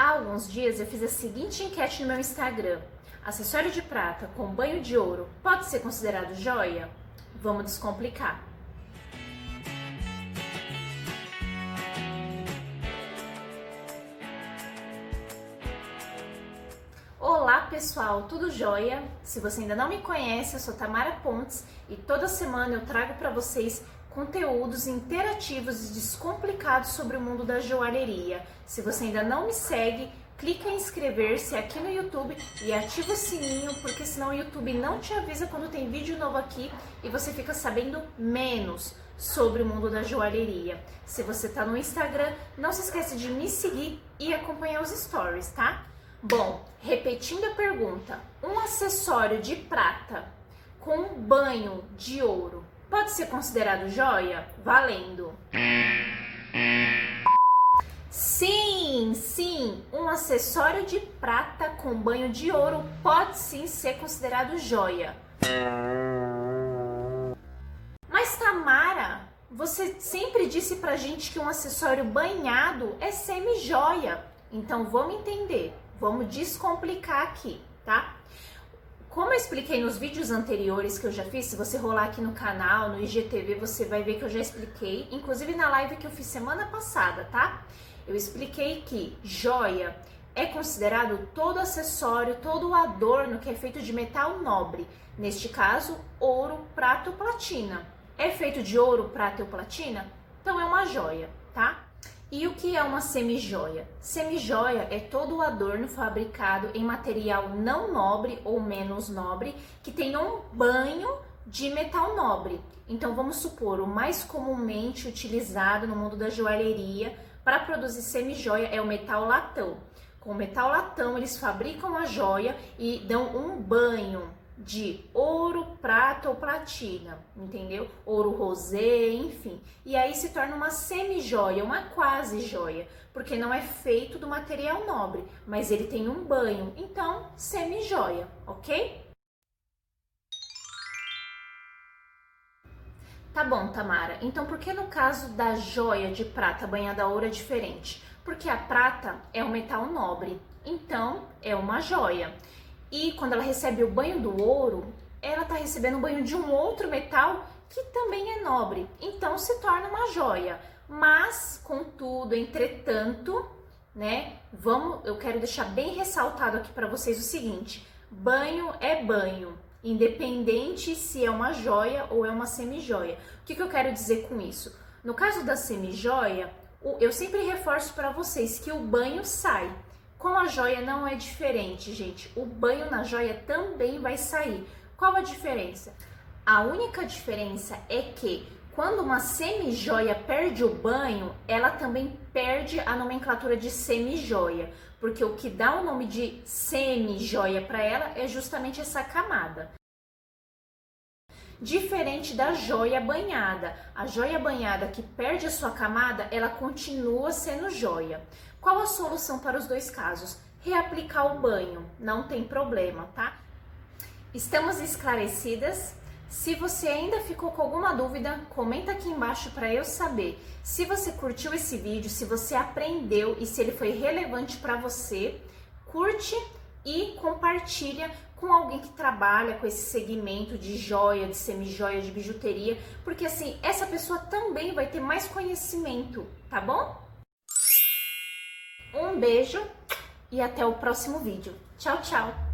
Há alguns dias eu fiz a seguinte enquete no meu Instagram: acessório de prata com banho de ouro pode ser considerado joia? Vamos descomplicar. Olá pessoal, tudo jóia? Se você ainda não me conhece, eu sou Tamara Pontes e toda semana eu trago para vocês conteúdos interativos e descomplicados sobre o mundo da joalheria. Se você ainda não me segue, clica em inscrever-se aqui no YouTube e ativa o sininho, porque senão o YouTube não te avisa quando tem vídeo novo aqui e você fica sabendo menos sobre o mundo da joalheria. Se você está no Instagram, não se esqueça de me seguir e acompanhar os stories, tá? Bom, repetindo a pergunta, um acessório de prata com banho de ouro pode ser considerado joia? Valendo! Sim, sim, um acessório de prata com banho de ouro pode sim ser considerado joia. Mas Tamara, você sempre disse pra gente que um acessório banhado é semi-joia. Então vamos entender, vamos descomplicar aqui, tá? Como eu expliquei nos vídeos anteriores que eu já fiz, se você rolar aqui no canal, no IGTV, você vai ver que eu já expliquei, inclusive na live que eu fiz semana passada, tá? Eu expliquei que joia é considerado todo acessório, todo adorno que é feito de metal nobre. Neste caso, ouro, prata ou platina. É feito de ouro, prata ou platina? Então é uma joia, tá? E o que é uma semijoia? Semijoia é todo o adorno fabricado em material não nobre ou menos nobre que tem um banho de metal nobre. Então vamos supor, o mais comumente utilizado no mundo da joalheria para produzir semijoia é o metal latão. Com o metal latão eles fabricam a joia e dão um banho de ouro, prata ou platina, entendeu? Ouro rosé, enfim. E aí se torna uma semi-joia, uma quase joia, porque não é feito do material nobre, mas ele tem um banho, então semi-joia, ok? Tá bom, Tamara. Então por que no caso da joia de prata banhada a ouro é diferente? Porque a prata é um metal nobre, então é uma joia. E quando ela recebe o banho do ouro, ela está recebendo o banho de um outro metal que também é nobre, então se torna uma joia. Mas, contudo, entretanto, né, vamos, eu quero deixar bem ressaltado aqui para vocês o seguinte: banho é banho, independente se é uma joia ou é uma semijoia. O que, que eu quero dizer com isso? No caso da semijoia, eu sempre reforço para vocês que o banho sai. Com a joia não é diferente, gente. O banho na joia também vai sair. Qual a diferença? A única diferença é que quando uma semi-joia perde o banho, ela também perde a nomenclatura de semi-joia, porque o que dá o nome de semi-joia para ela é justamente essa camada. Diferente da joia banhada. A joia banhada que perde a sua camada, ela continua sendo joia. Qual a solução para os dois casos? Reaplicar o banho, não tem problema, tá? Estamos esclarecidas? Se você ainda ficou com alguma dúvida, comenta aqui embaixo para eu saber. Se você curtiu esse vídeo, se você aprendeu e se ele foi relevante para você, curte e compartilha com alguém que trabalha com esse segmento de joia, de semijoia, de bijuteria, porque assim, essa pessoa também vai ter mais conhecimento, tá bom? Um beijo e até o próximo vídeo. Tchau, tchau!